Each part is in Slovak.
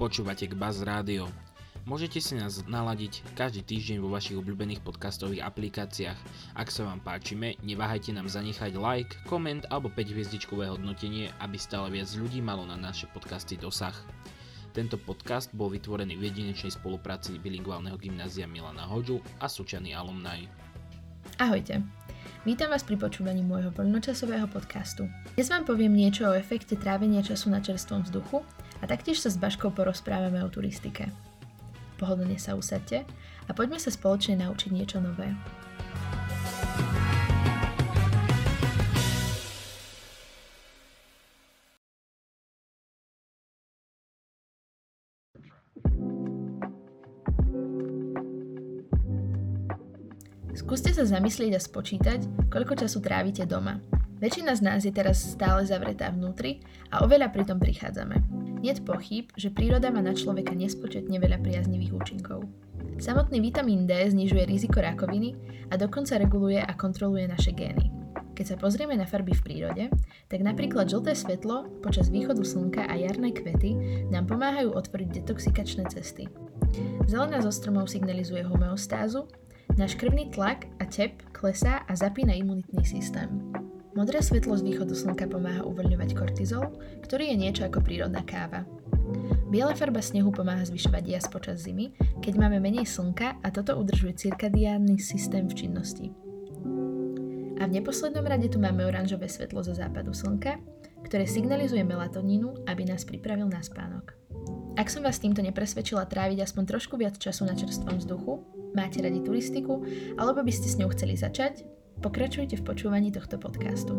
Počúvate k Buzz Rádio. Môžete si nás naladiť každý týždeň vo vašich obľúbených podcastových aplikáciách. Ak sa vám páčime, neváhajte nám zanechať like, koment alebo 5 hviezdičkové hodnotenie, aby stále viac ľudí malo na naše podcasty dosah. Tento podcast bol vytvorený v jedinečnej spolupráci bilingválneho gymnázia Milana Hoďu a Sučany alumni. Ahojte. Vítam vás pri počúvaní môjho voľnočasového podcastu. Dnes vám poviem niečo o efekte trávenia času na čerstvom vzduchu a taktiež sa s Baškou porozprávame o turistike. Pohodlne sa usadte a poďme sa spoločne naučiť niečo nové. Skúste sa zamyslieť a spočítať, koľko času trávite doma. Väčšina z nás je teraz stále zavretá vnútri a oveľa pritom prichádzame. Nie pochyb, že príroda má na človeka nespočetne veľa priaznivých účinkov. Samotný vitamín D znižuje riziko rakoviny a dokonca reguluje a kontroluje naše gény. Keď sa pozrieme na farby v prírode, tak napríklad žlté svetlo počas východu slnka a jarné kvety nám pomáhajú otvoriť detoxikačné cesty. Zelená zo stromov signalizuje homeostázu, náš krvný tlak a tep klesá a zapína imunitný systém. Modré svetlo z východu slnka pomáha uvoľňovať kortizol, ktorý je niečo ako prírodná káva. Biela farba snehu pomáha zvyšovať jas počas zimy, keď máme menej slnka a toto udržuje cirkadiánny systém v činnosti. A v neposlednom rade tu máme oranžové svetlo zo západu slnka, ktoré signalizuje melatonínu, aby nás pripravil na spánok. Ak som vás týmto nepresvedčila tráviť aspoň trošku viac času na čerstvom vzduchu, máte radi turistiku, alebo by ste s ňou chceli začať, Pokračujte v počúvaní tohto podcastu.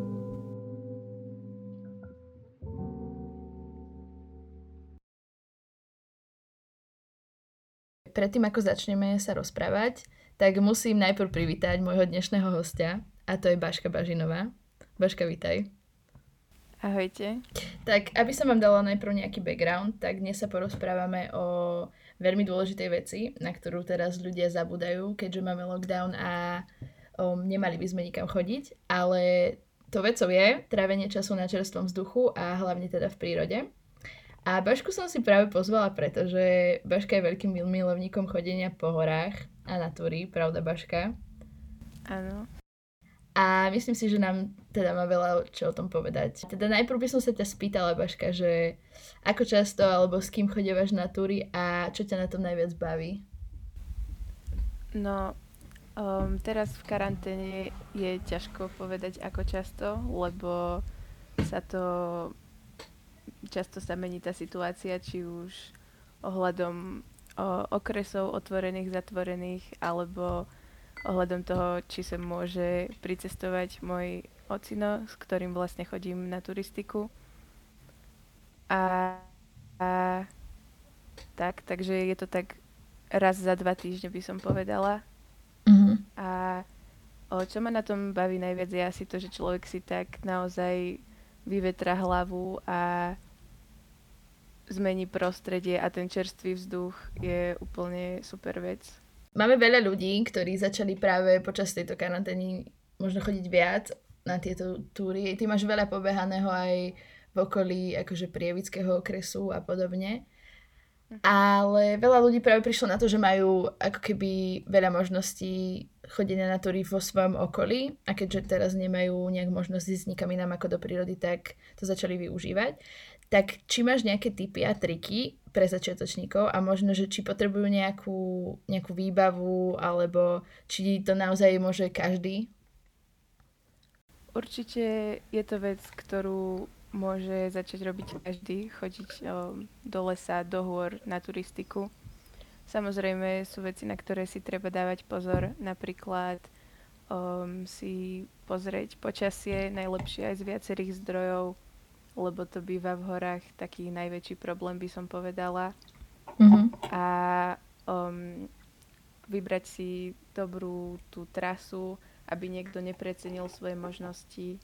Predtým, ako začneme sa rozprávať, tak musím najprv privítať môjho dnešného hostia, a to je Baška Bažinová. Baška, vítaj. Ahojte. Tak, aby som vám dala najprv nejaký background, tak dnes sa porozprávame o veľmi dôležitej veci, na ktorú teraz ľudia zabudajú, keďže máme lockdown a um, nemali by sme nikam chodiť, ale to vecou je trávenie času na čerstvom vzduchu a hlavne teda v prírode. A Bašku som si práve pozvala, pretože Baška je veľkým milovníkom chodenia po horách a na túry, pravda Baška? Áno. A myslím si, že nám teda má veľa čo o tom povedať. Teda najprv by som sa ťa spýtala, Baška, že ako často alebo s kým chodívaš na túry a čo ťa na tom najviac baví? No, Um, teraz v karanténe je ťažko povedať ako často, lebo sa to často sa mení tá situácia, či už ohľadom o, okresov otvorených, zatvorených, alebo ohľadom toho, či sa môže pricestovať môj ocino, s ktorým vlastne chodím na turistiku. A, a tak, takže je to tak raz za dva týždne by som povedala. A o, čo ma na tom baví najviac je asi to, že človek si tak naozaj vyvetra hlavu a zmení prostredie a ten čerstvý vzduch je úplne super vec. Máme veľa ľudí, ktorí začali práve počas tejto karantény možno chodiť viac na tieto túry. Ty máš veľa pobehaného aj v okolí akože prievického okresu a podobne. Ale veľa ľudí práve prišlo na to, že majú ako keby veľa možností chodenia na túry vo svojom okolí a keďže teraz nemajú nejak možnosť ísť nikam inám ako do prírody, tak to začali využívať. Tak či máš nejaké typy a triky pre začiatočníkov a možno, že či potrebujú nejakú, nejakú výbavu alebo či to naozaj môže každý? Určite je to vec, ktorú môže začať robiť každý, chodiť um, do lesa, do hôr, na turistiku. Samozrejme sú veci, na ktoré si treba dávať pozor, napríklad um, si pozrieť počasie, najlepšie aj z viacerých zdrojov, lebo to býva v horách taký najväčší problém, by som povedala. Mm-hmm. A um, vybrať si dobrú tú trasu, aby niekto neprecenil svoje možnosti.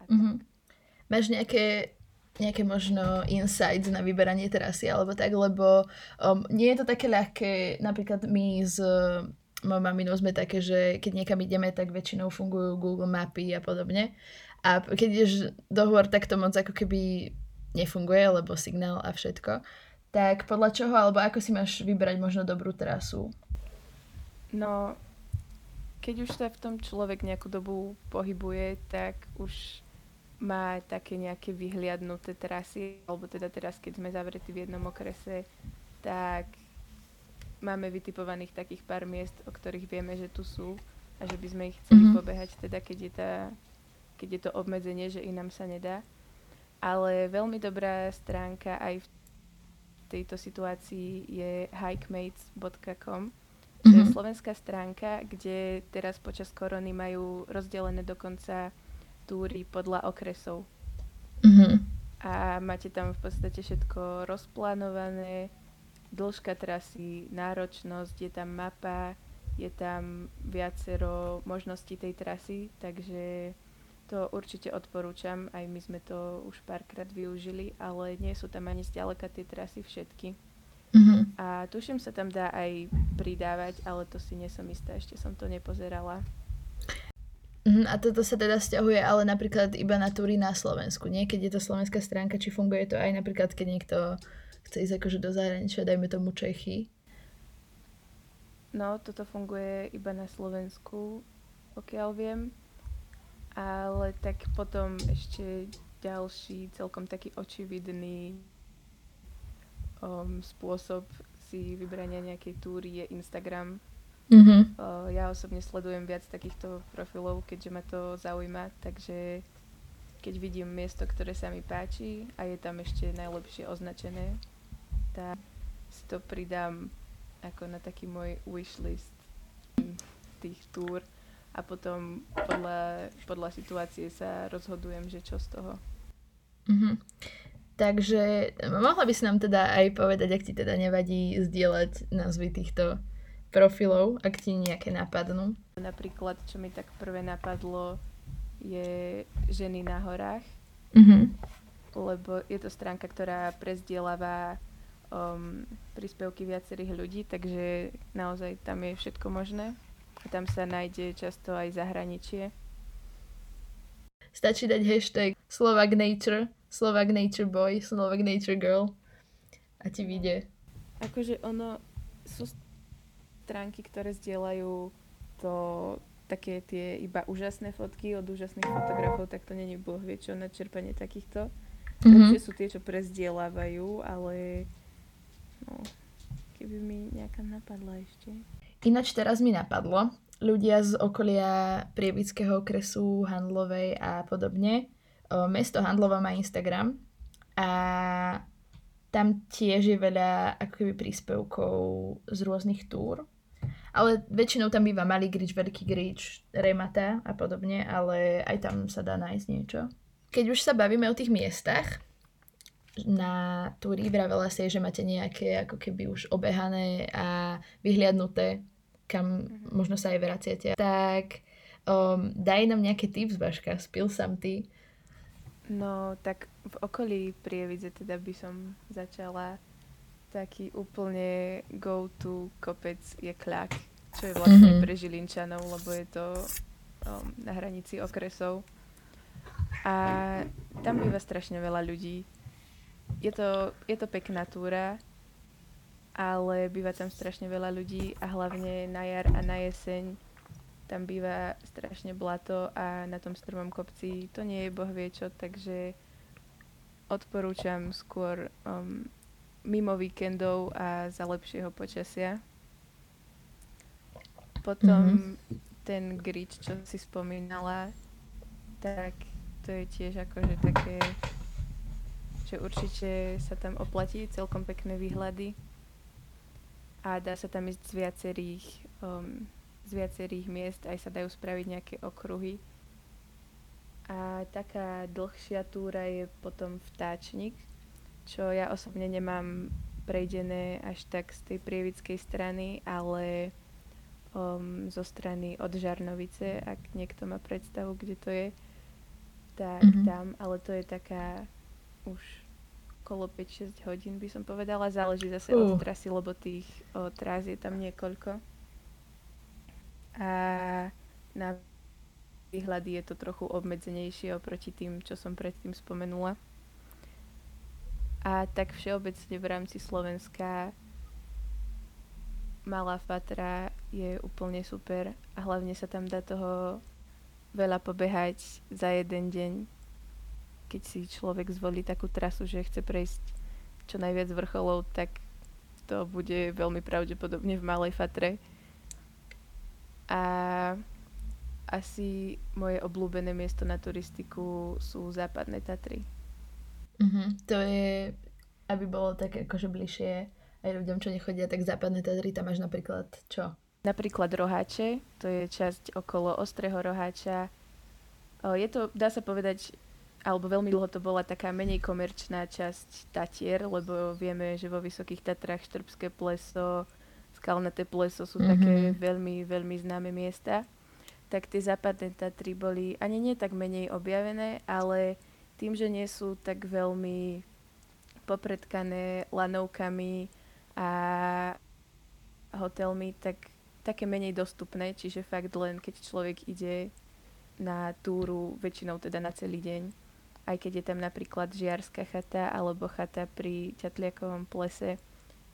A tak. Mm-hmm. Máš nejaké nejaké možno insights na vyberanie trasy alebo tak, lebo um, nie je to také ľahké, napríklad my s mojou maminou sme také, že keď niekam ideme, tak väčšinou fungujú Google mapy a podobne. A keď ideš do hôr, tak to moc ako keby nefunguje, lebo signál a všetko. tak podľa čoho alebo ako si máš vybrať možno dobrú trasu? No, keď už sa v tom človek nejakú dobu pohybuje, tak už má také nejaké vyhliadnuté trasy, alebo teda teraz, keď sme zavretí v jednom okrese, tak máme vytipovaných takých pár miest, o ktorých vieme, že tu sú a že by sme ich chceli mm-hmm. pobehať, teda keď je, tá, keď je to obmedzenie, že inám sa nedá. Ale veľmi dobrá stránka aj v tejto situácii je hikemates.com, čo je mhm. slovenská stránka, kde teraz počas korony majú rozdelené dokonca túry podľa okresov. Mm-hmm. A máte tam v podstate všetko rozplánované, dĺžka trasy, náročnosť, je tam mapa, je tam viacero možností tej trasy, takže to určite odporúčam, aj my sme to už párkrát využili, ale nie sú tam ani zďaleka tie trasy všetky. Mm-hmm. A tuším sa tam dá aj pridávať, ale to si nie som istá, ešte som to nepozerala. Mm, a toto sa teda stiahuje ale napríklad iba na túry na Slovensku, nie? Keď je to slovenská stránka, či funguje to aj napríklad, keď niekto chce ísť akože do zahraničia, dajme tomu Čechy? No, toto funguje iba na Slovensku, pokiaľ viem ale tak potom ešte ďalší celkom taký očividný um, spôsob si vybrania nejakej túry je Instagram. Mm-hmm. Uh, ja osobne sledujem viac takýchto profilov, keďže ma to zaujíma, takže keď vidím miesto, ktoré sa mi páči a je tam ešte najlepšie označené, tak si to pridám ako na taký môj wishlist tých túr a potom podľa, podľa situácie sa rozhodujem, že čo z toho. Mm-hmm. Takže mohla by si nám teda aj povedať, ak ti teda nevadí zdieľať názvy týchto profilov, ak ti nejaké napadnú. Napríklad, čo mi tak prvé napadlo, je ženy na horách, mm-hmm. lebo je to stránka, ktorá prezdieľava um, príspevky viacerých ľudí, takže naozaj tam je všetko možné. Tam sa nájde často aj zahraničie. Stačí dať hashtag Slovak Nature, Slovak Nature Boy, Slovak Nature Girl a ti vyjde. Akože ono, sú stránky, ktoré zdieľajú to také tie iba úžasné fotky od úžasných fotografov, tak to není boh vie čo na čerpanie takýchto. Mm-hmm. sú tie, čo prezdieľavajú, ale no, keby mi nejaká napadla ešte. Ináč teraz mi napadlo, ľudia z okolia Prievického okresu, Handlovej a podobne, o, mesto Handlova má Instagram a tam tiež je veľa akoby príspevkov z rôznych túr. Ale väčšinou tam býva malý grič, veľký grič, remata a podobne, ale aj tam sa dá nájsť niečo. Keď už sa bavíme o tých miestach, na túry vravela si, že máte nejaké ako keby už obehané a vyhliadnuté kam mm-hmm. možno sa aj vraciate. Tak um, daj nám nejaké tips, Baška, spil sam ty. No, tak v okolí Prievidze teda by som začala taký úplne go-to kopec je Kľak, čo je vlastne mm-hmm. pre Žilinčanov, lebo je to um, na hranici okresov. A tam býva strašne veľa ľudí. Je to, je to pekná túra, ale býva tam strašne veľa ľudí a hlavne na jar a na jeseň tam býva strašne blato a na tom strmom kopci to nie je boh vie čo, takže odporúčam skôr um, mimo víkendov a za lepšieho počasia. Potom mm-hmm. ten grič, čo si spomínala, tak to je tiež akože také, že určite sa tam oplatí celkom pekné výhľady a dá sa tam ísť z viacerých, um, z viacerých miest, aj sa dajú spraviť nejaké okruhy. A taká dlhšia túra je potom vtáčnik, čo ja osobne nemám prejdené až tak z tej prievickej strany, ale um, zo strany od Žarnovice, ak niekto má predstavu, kde to je, tak mm-hmm. tam, ale to je taká už okolo 5-6 hodín by som povedala. Záleží zase uh. od trasy, lebo tých o, trás je tam niekoľko. A na výhľady je to trochu obmedzenejšie oproti tým, čo som predtým spomenula. A tak všeobecne v rámci Slovenska Malá Fatra je úplne super a hlavne sa tam dá toho veľa pobehať za jeden deň, keď si človek zvolí takú trasu, že chce prejsť čo najviac vrcholov, tak to bude veľmi pravdepodobne v Malej Fatre. A asi moje obľúbené miesto na turistiku sú západné Tatry. Mm-hmm. To je, aby bolo tak akože bližšie aj ľuďom, čo nechodia, tak západné Tatry tam máš napríklad čo? Napríklad Roháče, to je časť okolo Ostrého Roháča. Je to, dá sa povedať, alebo veľmi dlho to bola taká menej komerčná časť Tatier, lebo vieme, že vo Vysokých Tatrách Štrbské pleso, Skalnaté pleso sú mm-hmm. také veľmi, veľmi známe miesta. Tak tie západné Tatry boli ani nie tak menej objavené, ale tým, že nie sú tak veľmi popredkané lanovkami a hotelmi, tak také menej dostupné, čiže fakt len keď človek ide na túru, väčšinou teda na celý deň, aj keď je tam napríklad žiarská chata alebo chata pri Ťatliakovom plese,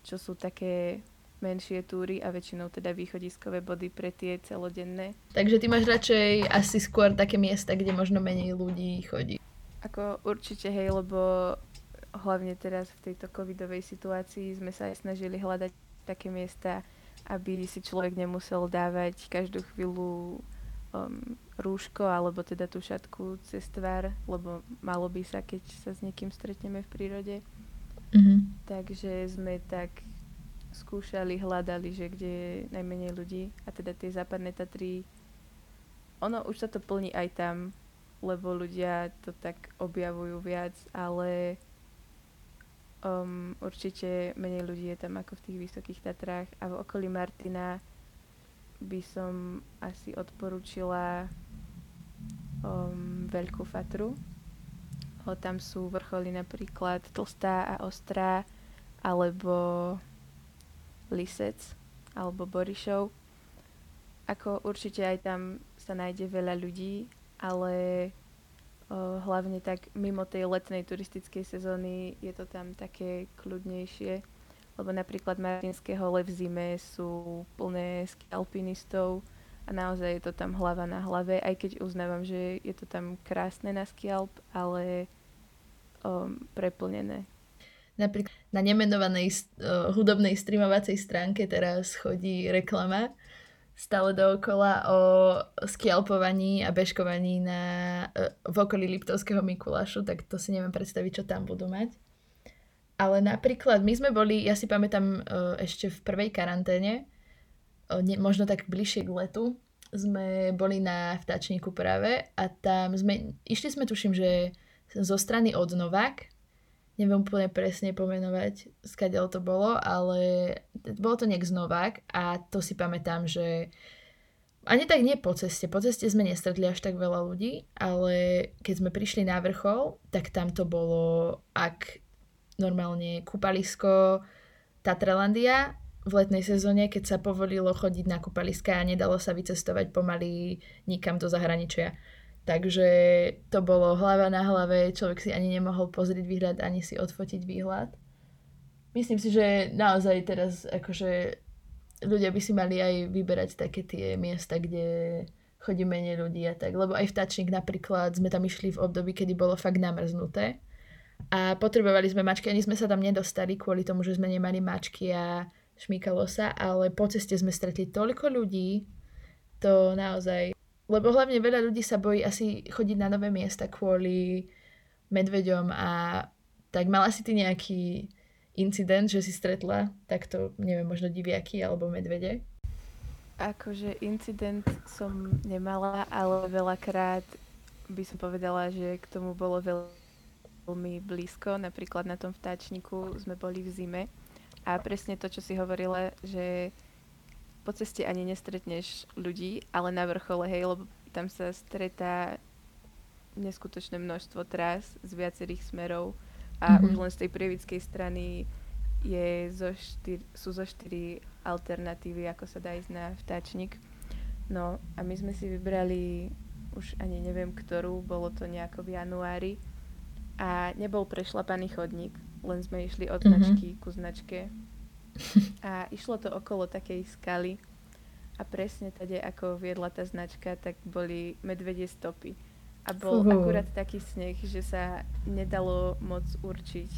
čo sú také menšie túry a väčšinou teda východiskové body pre tie celodenné. Takže ty máš radšej asi skôr také miesta, kde možno menej ľudí chodí. Ako určite hej, lebo hlavne teraz v tejto covidovej situácii sme sa aj snažili hľadať také miesta, aby si človek nemusel dávať každú chvíľu um, rúško alebo teda tú šatku cez tvár, lebo malo by sa, keď sa s niekým stretneme v prírode. Mm-hmm. Takže sme tak skúšali, hľadali, že kde je najmenej ľudí a teda tie západné Tatry ono už sa to plní aj tam, lebo ľudia to tak objavujú viac, ale Um, určite menej ľudí je tam ako v tých Vysokých Tatrách a v okolí Martina by som asi odporúčila um, Veľkú Fatru. O, tam sú vrcholy napríklad Tlstá a Ostrá alebo Lisec alebo Borišov. Ako určite aj tam sa nájde veľa ľudí, ale hlavne tak mimo tej letnej turistickej sezóny je to tam také kľudnejšie, lebo napríklad Martinské hole v zime sú plné alpinistov a naozaj je to tam hlava na hlave, aj keď uznávam, že je to tam krásne na skialp, ale um, preplnené. Napríklad na nemenovanej uh, hudobnej streamovacej stránke teraz chodí reklama, stále dookola o skialpovaní a bežkovaní na, e, v okolí Liptovského Mikulášu, tak to si neviem predstaviť, čo tam budú mať. Ale napríklad my sme boli, ja si pamätám e, ešte v prvej karanténe, e, možno tak bližšie k letu, sme boli na vtáčniku práve a tam sme, išli sme tuším, že zo strany od Novák, neviem úplne presne pomenovať, skadiaľ to bolo, ale bolo to nejak z Novák a to si pamätám, že ani tak nie po ceste. Po ceste sme nestretli až tak veľa ľudí, ale keď sme prišli na vrchol, tak tam to bolo ak normálne kúpalisko Tatralandia v letnej sezóne, keď sa povolilo chodiť na kúpaliska a nedalo sa vycestovať pomaly nikam do zahraničia. Takže to bolo hlava na hlave, človek si ani nemohol pozrieť výhľad, ani si odfotiť výhľad. Myslím si, že naozaj teraz akože ľudia by si mali aj vyberať také tie miesta, kde chodí menej ľudí a tak. Lebo aj v Tačník napríklad sme tam išli v období, kedy bolo fakt namrznuté. A potrebovali sme mačky, ani sme sa tam nedostali kvôli tomu, že sme nemali mačky a šmýkalo sa, ale po ceste sme stretli toľko ľudí, to naozaj lebo hlavne veľa ľudí sa bojí asi chodiť na nové miesta kvôli medveďom a tak mala si ty nejaký incident, že si stretla takto, neviem, možno diviaky alebo medvede? Akože incident som nemala, ale veľakrát by som povedala, že k tomu bolo veľmi blízko. Napríklad na tom vtáčniku sme boli v zime a presne to, čo si hovorila, že po ceste ani nestretneš ľudí, ale na vrchole, hej, lebo tam sa stretá neskutočné množstvo trás z viacerých smerov a mm-hmm. už len z tej prievidskej strany je zo štyr, sú zo štyri alternatívy, ako sa dá ísť na vtáčnik. No a my sme si vybrali už ani neviem ktorú, bolo to nejako v januári a nebol prešlapaný chodník, len sme išli od Mhm. značky ku značke. A išlo to okolo takej skaly a presne tady, ako viedla tá značka, tak boli medvedie stopy. A bol Fú. akurát taký sneh, že sa nedalo moc určiť,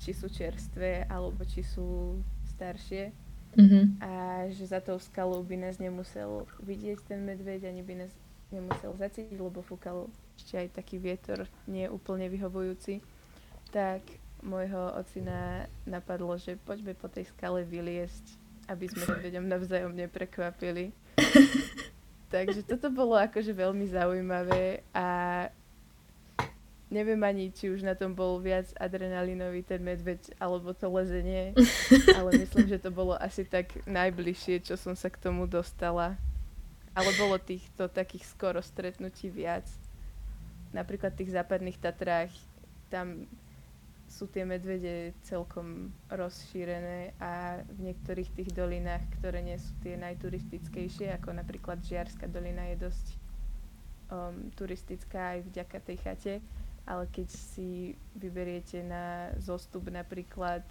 či sú čerstvé, alebo či sú staršie. Mhm. A že za tou skalou by nás nemusel vidieť ten medveď, ani by nás nemusel zacítiť, lebo fúkal ešte aj taký vietor nie úplne vyhovujúci. Tak môjho ocina napadlo, že poďme po tej skale vyliesť, aby sme medveďom navzájom neprekvapili. Takže toto bolo akože veľmi zaujímavé a neviem ani, či už na tom bol viac adrenalinový ten medveď alebo to lezenie, ale myslím, že to bolo asi tak najbližšie, čo som sa k tomu dostala. Ale bolo týchto takých skoro stretnutí viac. Napríklad v tých západných Tatrách, tam sú tie medvede celkom rozšírené a v niektorých tých dolinách, ktoré nie sú tie najturistickejšie, ako napríklad Žiarská dolina je dosť um, turistická aj vďaka tej chate, ale keď si vyberiete na zostup napríklad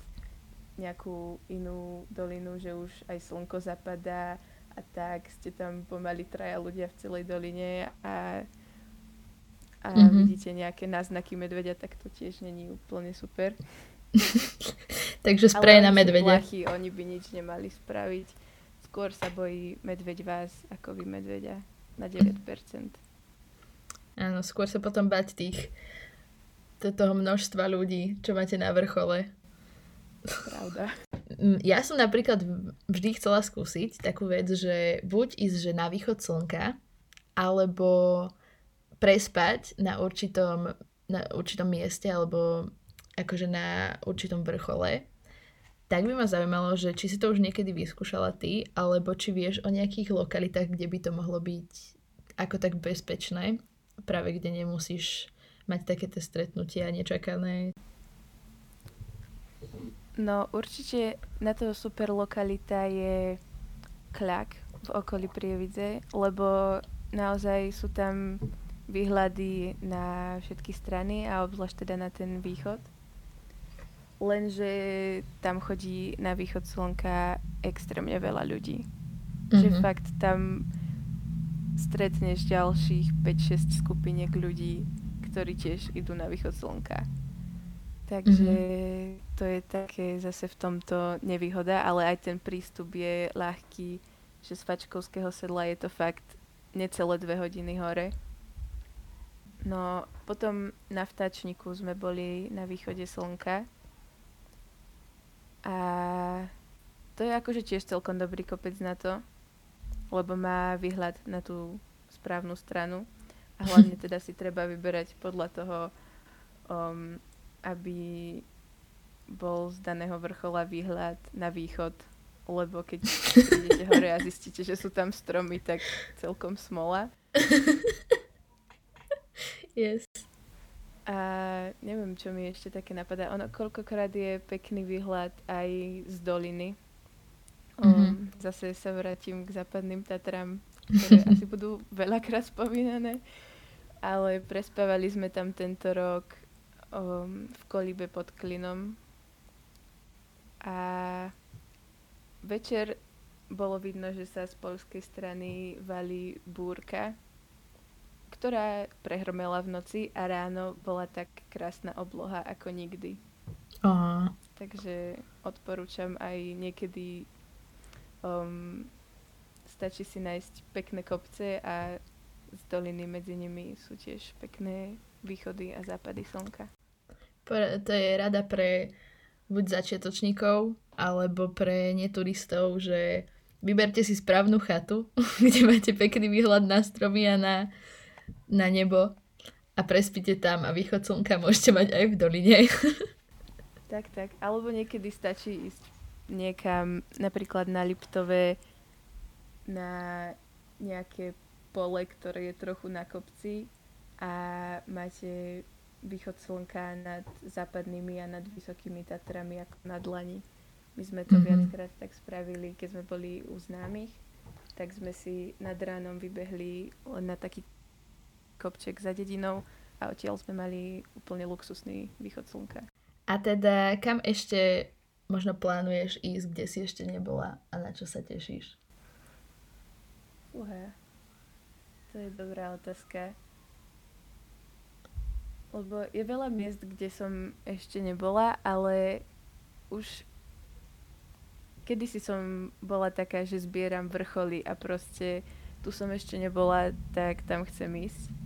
nejakú inú dolinu, že už aj slnko zapadá a tak ste tam pomaly traja ľudia v celej doline a, a Mhm. vidíte nejaké náznaky medveďa, tak to tiež není úplne super. Takže sprej na medvede. Plachy, oni by nič nemali spraviť. Skôr sa bojí medveď vás, ako vy medveďa. Na 9%. Áno, skôr sa potom bať tých to- toho množstva ľudí, čo máte na vrchole. Pravda. Ja som napríklad vždy chcela skúsiť takú vec, že buď ísť že na východ slnka, alebo prespať na určitom, na určitom mieste, alebo akože na určitom vrchole. Tak by ma zaujímalo, že či si to už niekedy vyskúšala ty, alebo či vieš o nejakých lokalitách, kde by to mohlo byť ako tak bezpečné, práve kde nemusíš mať takéto stretnutia nečakané. No určite na to super lokalita je Kľak v okolí Prievidze, lebo naozaj sú tam výhľady na všetky strany a obzvlášť teda na ten východ. Lenže tam chodí na východ slnka extrémne veľa ľudí. Že Mhm. fakt tam stretneš ďalších 5-6 skupiniek ľudí, ktorí tiež idú na východ slnka. Takže to je také zase v tomto nevýhoda, ale aj ten prístup je ľahký, že z Fačkovského sedla je to fakt necelé dve hodiny hore. No potom na vtáčniku sme boli na východe slnka a to je akože tiež celkom dobrý kopec na to, lebo má výhľad na tú správnu stranu a hlavne teda si treba vyberať podľa toho, um, aby bol z daného vrchola výhľad na východ, lebo keď idete hore a zistíte, že sú tam stromy, tak celkom smola. Yes. A neviem, čo mi ešte také napadá. Ono koľkokrát je pekný výhľad aj z doliny. Um, Mhm. Zase sa vrátim k západným Tatram, ktoré asi budú veľakrát spomínané. Ale prespávali sme tam tento rok um, v Kolíbe pod Klinom. A večer bolo vidno, že sa z polskej strany valí búrka, ktorá prehrmela v noci a ráno bola tak krásna obloha ako nikdy. Aha. Takže odporúčam aj niekedy um, stačí si nájsť pekné kopce a z doliny medzi nimi sú tiež pekné východy a západy slnka. To je rada pre buď začiatočníkov, alebo pre neturistov, že vyberte si správnu chatu, kde máte pekný výhľad na stromy a na, na nebo a prespite tam a východ slnka môžete mať aj v doline. Tak, tak. Alebo niekedy stačí ísť niekam, napríklad na Liptove, na nejaké pole, ktoré je trochu na kopci a máte východ slnka nad západnými a nad vysokými Tatrami ako na dlani. My sme to Mhm. viackrát tak spravili, keď sme boli u známych, tak sme si nad ránom vybehli na taký kopček za dedinou a odtiaľ sme mali úplne luxusný východ slnka. A teda kam ešte možno plánuješ ísť, kde si ešte nebola a na čo sa tešíš? Uha, to je dobrá otázka. Lebo je veľa miest, kde som ešte nebola, ale už kedysi som bola taká, že zbieram vrcholy a proste tu som ešte nebola, tak tam chcem ísť.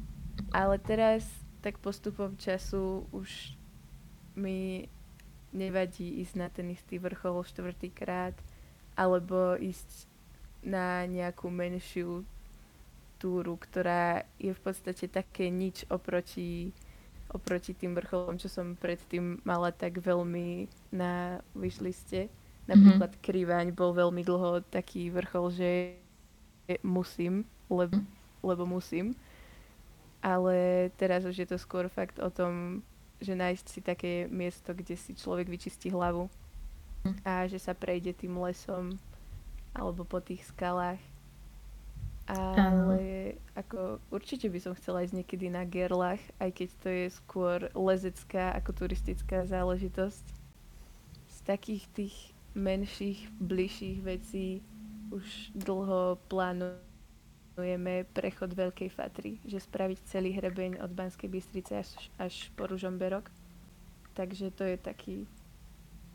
Ale teraz tak postupom času už mi nevadí ísť na ten istý vrchol štvrtýkrát alebo ísť na nejakú menšiu túru, ktorá je v podstate také nič oproti, oproti tým vrcholom, čo som predtým mala tak veľmi na wishliste. Napríklad mm-hmm. Krivaň bol veľmi dlho taký vrchol, že musím, lebo, lebo musím. Ale teraz už je to skôr fakt o tom, že nájsť si také miesto, kde si človek vyčistí hlavu a že sa prejde tým lesom alebo po tých skalách. Ale ako určite by som chcela ísť niekedy na Gerlach, aj keď to je skôr lezecká ako turistická záležitosť. Z takých tých menších, bližších vecí už dlho plánujeme prechod Veľkej Fatry, že spraviť celý hrebeň od Banskej Bystrice až, až po Ružomberok. Takže to je taký,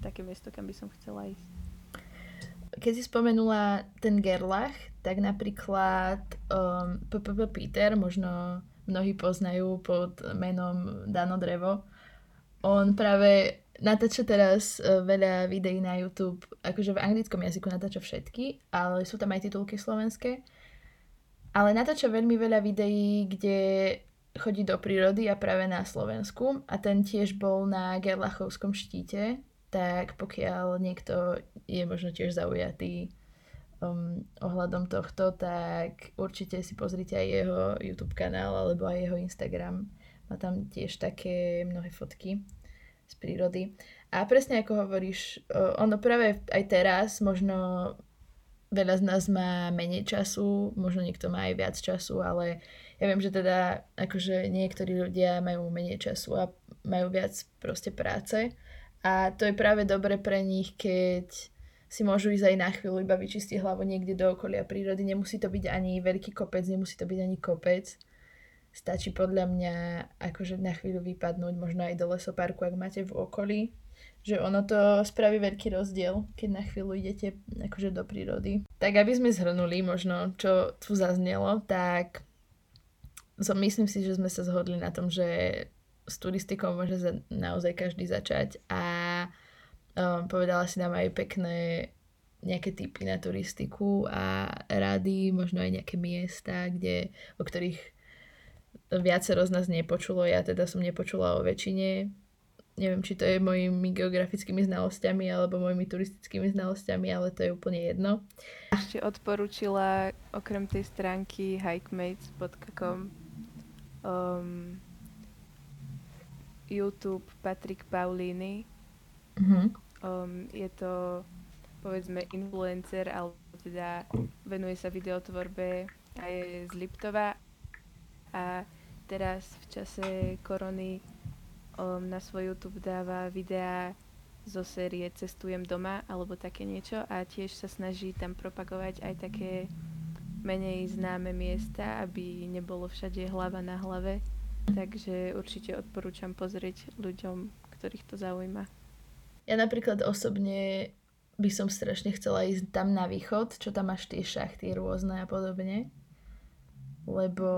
také miesto, kam by som chcela ísť keď si spomenula ten Gerlach, tak napríklad um, Peter, možno mnohí poznajú pod menom Dano Drevo, on práve natáča teraz uh, veľa videí na YouTube, akože v anglickom jazyku natáča všetky, ale sú tam aj titulky slovenské. Ale natáča veľmi veľa videí, kde chodí do prírody a práve na Slovensku. A ten tiež bol na Gerlachovskom štíte, tak pokiaľ niekto je možno tiež zaujatý um, ohľadom tohto, tak určite si pozrite aj jeho YouTube kanál alebo aj jeho Instagram. Má tam tiež také mnohé fotky z prírody. A presne ako hovoríš, ono práve aj teraz možno veľa z nás má menej času, možno niekto má aj viac času, ale ja viem, že teda akože niektorí ľudia majú menej času a majú viac proste práce a to je práve dobre pre nich, keď si môžu ísť aj na chvíľu iba vyčistiť hlavu niekde do okolia prírody. Nemusí to byť ani veľký kopec, nemusí to byť ani kopec. Stačí podľa mňa akože na chvíľu vypadnúť možno aj do lesoparku, ak máte v okolí. Že ono to spraví veľký rozdiel, keď na chvíľu idete akože do prírody. Tak aby sme zhrnuli možno, čo tu zaznelo, tak myslím si, že sme sa zhodli na tom, že s turistikou môže za, naozaj každý začať a um, povedala si nám aj pekné nejaké typy na turistiku a rady, možno aj nejaké miesta, kde, o ktorých viacero z nás nepočulo. Ja teda som nepočula o väčšine. Neviem, či to je mojimi geografickými znalosťami alebo mojimi turistickými znalosťami, ale to je úplne jedno. Ešte odporúčila okrem tej stránky hikemates.com um, YouTube Patrik Paulini. Mm-hmm. Um, je to povedzme influencer, alebo teda venuje sa videotvorbe a je z Liptova a teraz v čase korony um, na svoj YouTube dáva videá zo série Cestujem doma alebo také niečo a tiež sa snaží tam propagovať aj také menej známe miesta, aby nebolo všade hlava na hlave Takže určite odporúčam pozrieť ľuďom, ktorých to zaujíma. Ja napríklad osobne by som strašne chcela ísť tam na východ, čo tam máš tie šachty rôzne a podobne. Lebo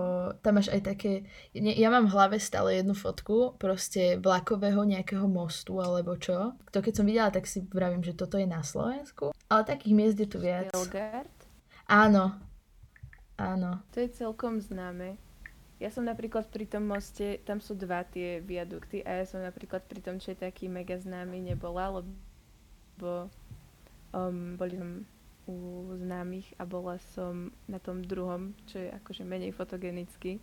tam máš aj také... Ja mám v hlave stále jednu fotku proste vlakového nejakého mostu alebo čo. To keď som videla, tak si vravím, že toto je na Slovensku. Ale takých miest je tu viac. Belgard? Áno. Áno. To je celkom známe. Ja som napríklad pri tom moste, tam sú dva tie viadukty a ja som napríklad pri tom, čo je taký mega známy, nebola, lebo um, boli som u známych a bola som na tom druhom, čo je akože menej fotogenický.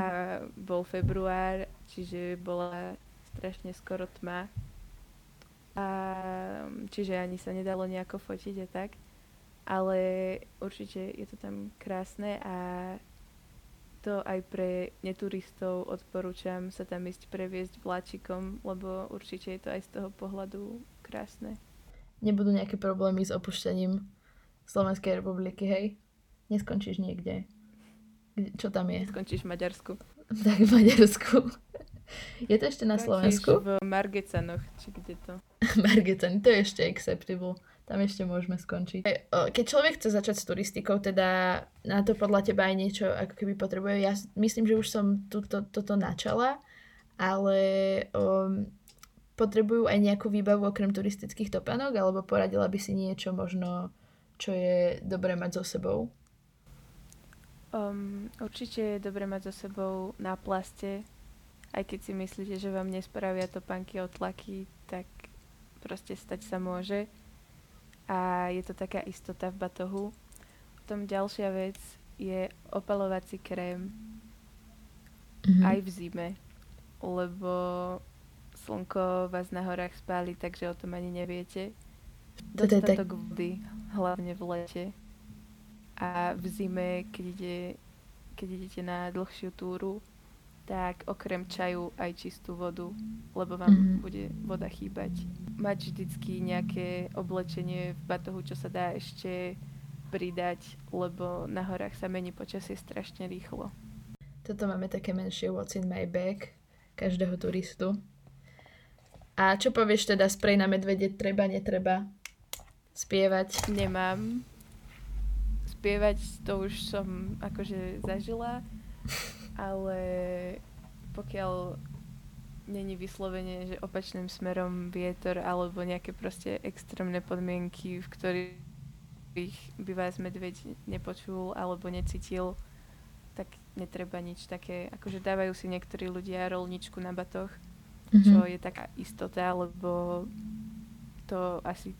A bol február, čiže bola strašne skoro tma. A, čiže ani sa nedalo nejako fotiť a tak. Ale určite je to tam krásne a to aj pre neturistov odporúčam sa tam ísť previesť vláčikom, lebo určite je to aj z toho pohľadu krásne. Nebudú nejaké problémy s opušťaním Slovenskej republiky, hej? Neskončíš niekde. Kde- Čo tam je? Skončíš v Maďarsku. Tak v Maďarsku. Je to ešte na Skončíš Slovensku? v Margecanoch, či kde to. Margetan, to je ešte acceptable. Tam ešte môžeme skončiť. Keď človek chce začať s turistikou, teda na to podľa teba aj niečo ako keby potrebuje. Ja myslím, že už som túto, toto načala, ale um, potrebujú aj nejakú výbavu okrem turistických topánok, alebo poradila by si niečo možno, čo je dobré mať so sebou? Um, určite je dobre mať so sebou na plaste, aj keď si myslíte, že vám nespravia topánky od tlaky, tak proste stať sa môže. A je to taká istota v batohu. Potom ďalšia vec je opalovací krém Mhm. aj v zime, lebo slnko vás na horách spáli, takže o tom ani neviete. Dostatok vody, hlavne v lete. A v zime, keď, ide, keď idete na dlhšiu túru, tak okrem čaju aj čistú vodu, lebo vám Mhm. bude voda chýbať. Mať vždycky nejaké oblečenie v batohu, čo sa dá ešte pridať, lebo na horách sa mení počasie strašne rýchlo. Toto máme také menšie What's in my bag každého turistu. A čo povieš teda, sprej na medvede treba, netreba? Spievať? Nemám. Spievať to už som akože zažila, ale pokiaľ není vyslovene, že opačným smerom vietor alebo nejaké proste extrémne podmienky, v ktorých by vás medveď nepočul alebo necítil, tak netreba nič také. Akože dávajú si niektorí ľudia rolničku na batoh, čo Mhm. je taká istota, lebo to asi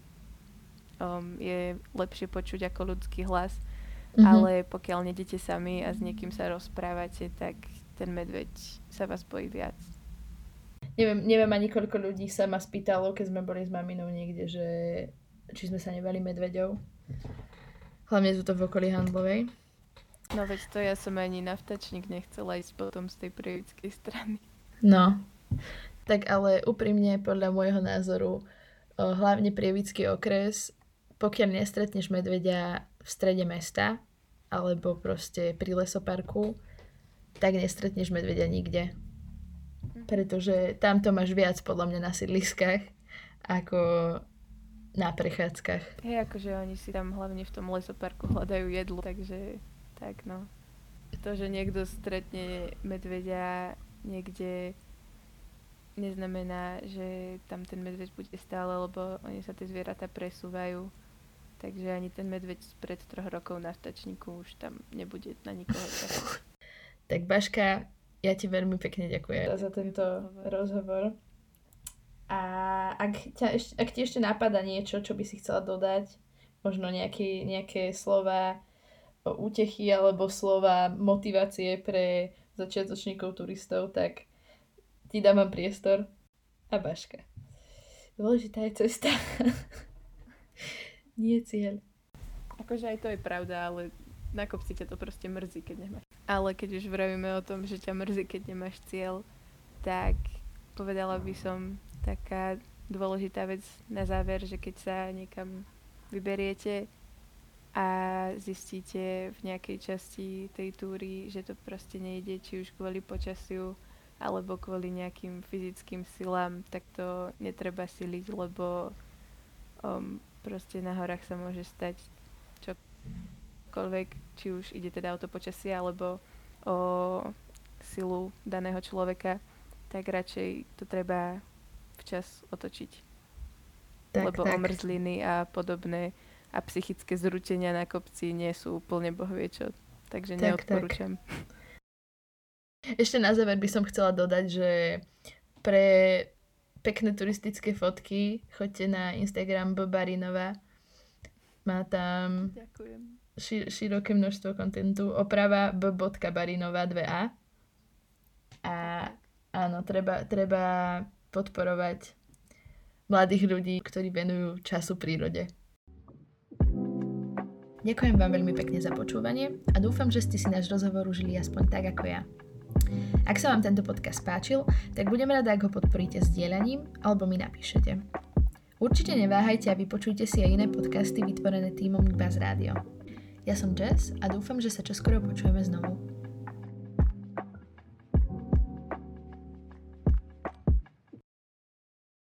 um, je lepšie počuť ako ľudský hlas, Mhm. ale pokiaľ nedete sami a s niekým sa rozprávate, tak ten medveď sa vás bojí viac. Neviem, neviem ani koľko ľudí sa ma spýtalo, keď sme boli s maminou niekde, že či sme sa nebali medveďov. Hlavne sú to v okolí Handlovej. No veď to ja som ani na vtačník nechcela ísť potom z tej prievidskej strany. No, tak ale úprimne podľa môjho názoru, o, hlavne prievický okres, pokiaľ nestretneš medveďa v strede mesta, alebo proste pri lesoparku, tak nestretneš medveďa nikde. Pretože tam to máš viac podľa mňa na sídliskách, ako na prechádzkach. Hej, akože oni si tam hlavne v tom lesoparku hľadajú jedlo, takže tak no. To, že niekto stretne medveďa niekde neznamená, že tam ten medveď bude stále, lebo oni sa tie zvieratá presúvajú. Takže ani ten medveď spred troch rokov na vtačníku už tam nebude na nikoho čakať. Tak Baška, ja ti veľmi pekne ďakujem za tento rozhovor. A ak, ťa ešte, ak ti ešte napadá niečo, čo by si chcela dodať, možno nejaké, nejaké slova o útechy alebo slova motivácie pre začiatočníkov turistov, tak ti dávam priestor. A Baška. Dôležitá je cesta. Nie cieľ. Akože aj to je pravda, ale na kopci ťa to proste mrzí, keď nemáš. Ale keď už vravíme o tom, že ťa mrzí, keď nemáš cieľ, tak povedala by som taká dôležitá vec na záver, že keď sa niekam vyberiete a zistíte v nejakej časti tej túry, že to proste nejde, či už kvôli počasiu, alebo kvôli nejakým fyzickým silám, tak to netreba siliť, lebo um, proste na horách sa môže stať čokoľvek, či už ide teda o to počasie, alebo o silu daného človeka, tak radšej to treba včas otočiť. Tak, lebo tak. omrzliny a podobné a psychické zrutenia na kopci nie sú úplne bohvie čo. Takže Tak, neodporúčam. Ešte na záver by som chcela dodať, že pre pekné turistické fotky choďte na Instagram Barinova. Má tam Ďakujem. ši- široké množstvo kontentu. Oprava b.barinova 2a. A áno, treba, treba podporovať mladých ľudí, ktorí venujú času prírode. Ďakujem vám veľmi pekne za počúvanie a dúfam, že ste si náš rozhovor užili aspoň tak ako ja. Ak sa vám tento podcast páčil, tak budem rada, ak ho podporíte sdielaním alebo mi napíšete. Určite neváhajte a vypočujte si aj iné podcasty vytvorené týmom Buzz Radio. Ja som Jess a dúfam, že sa čoskoro počujeme znovu.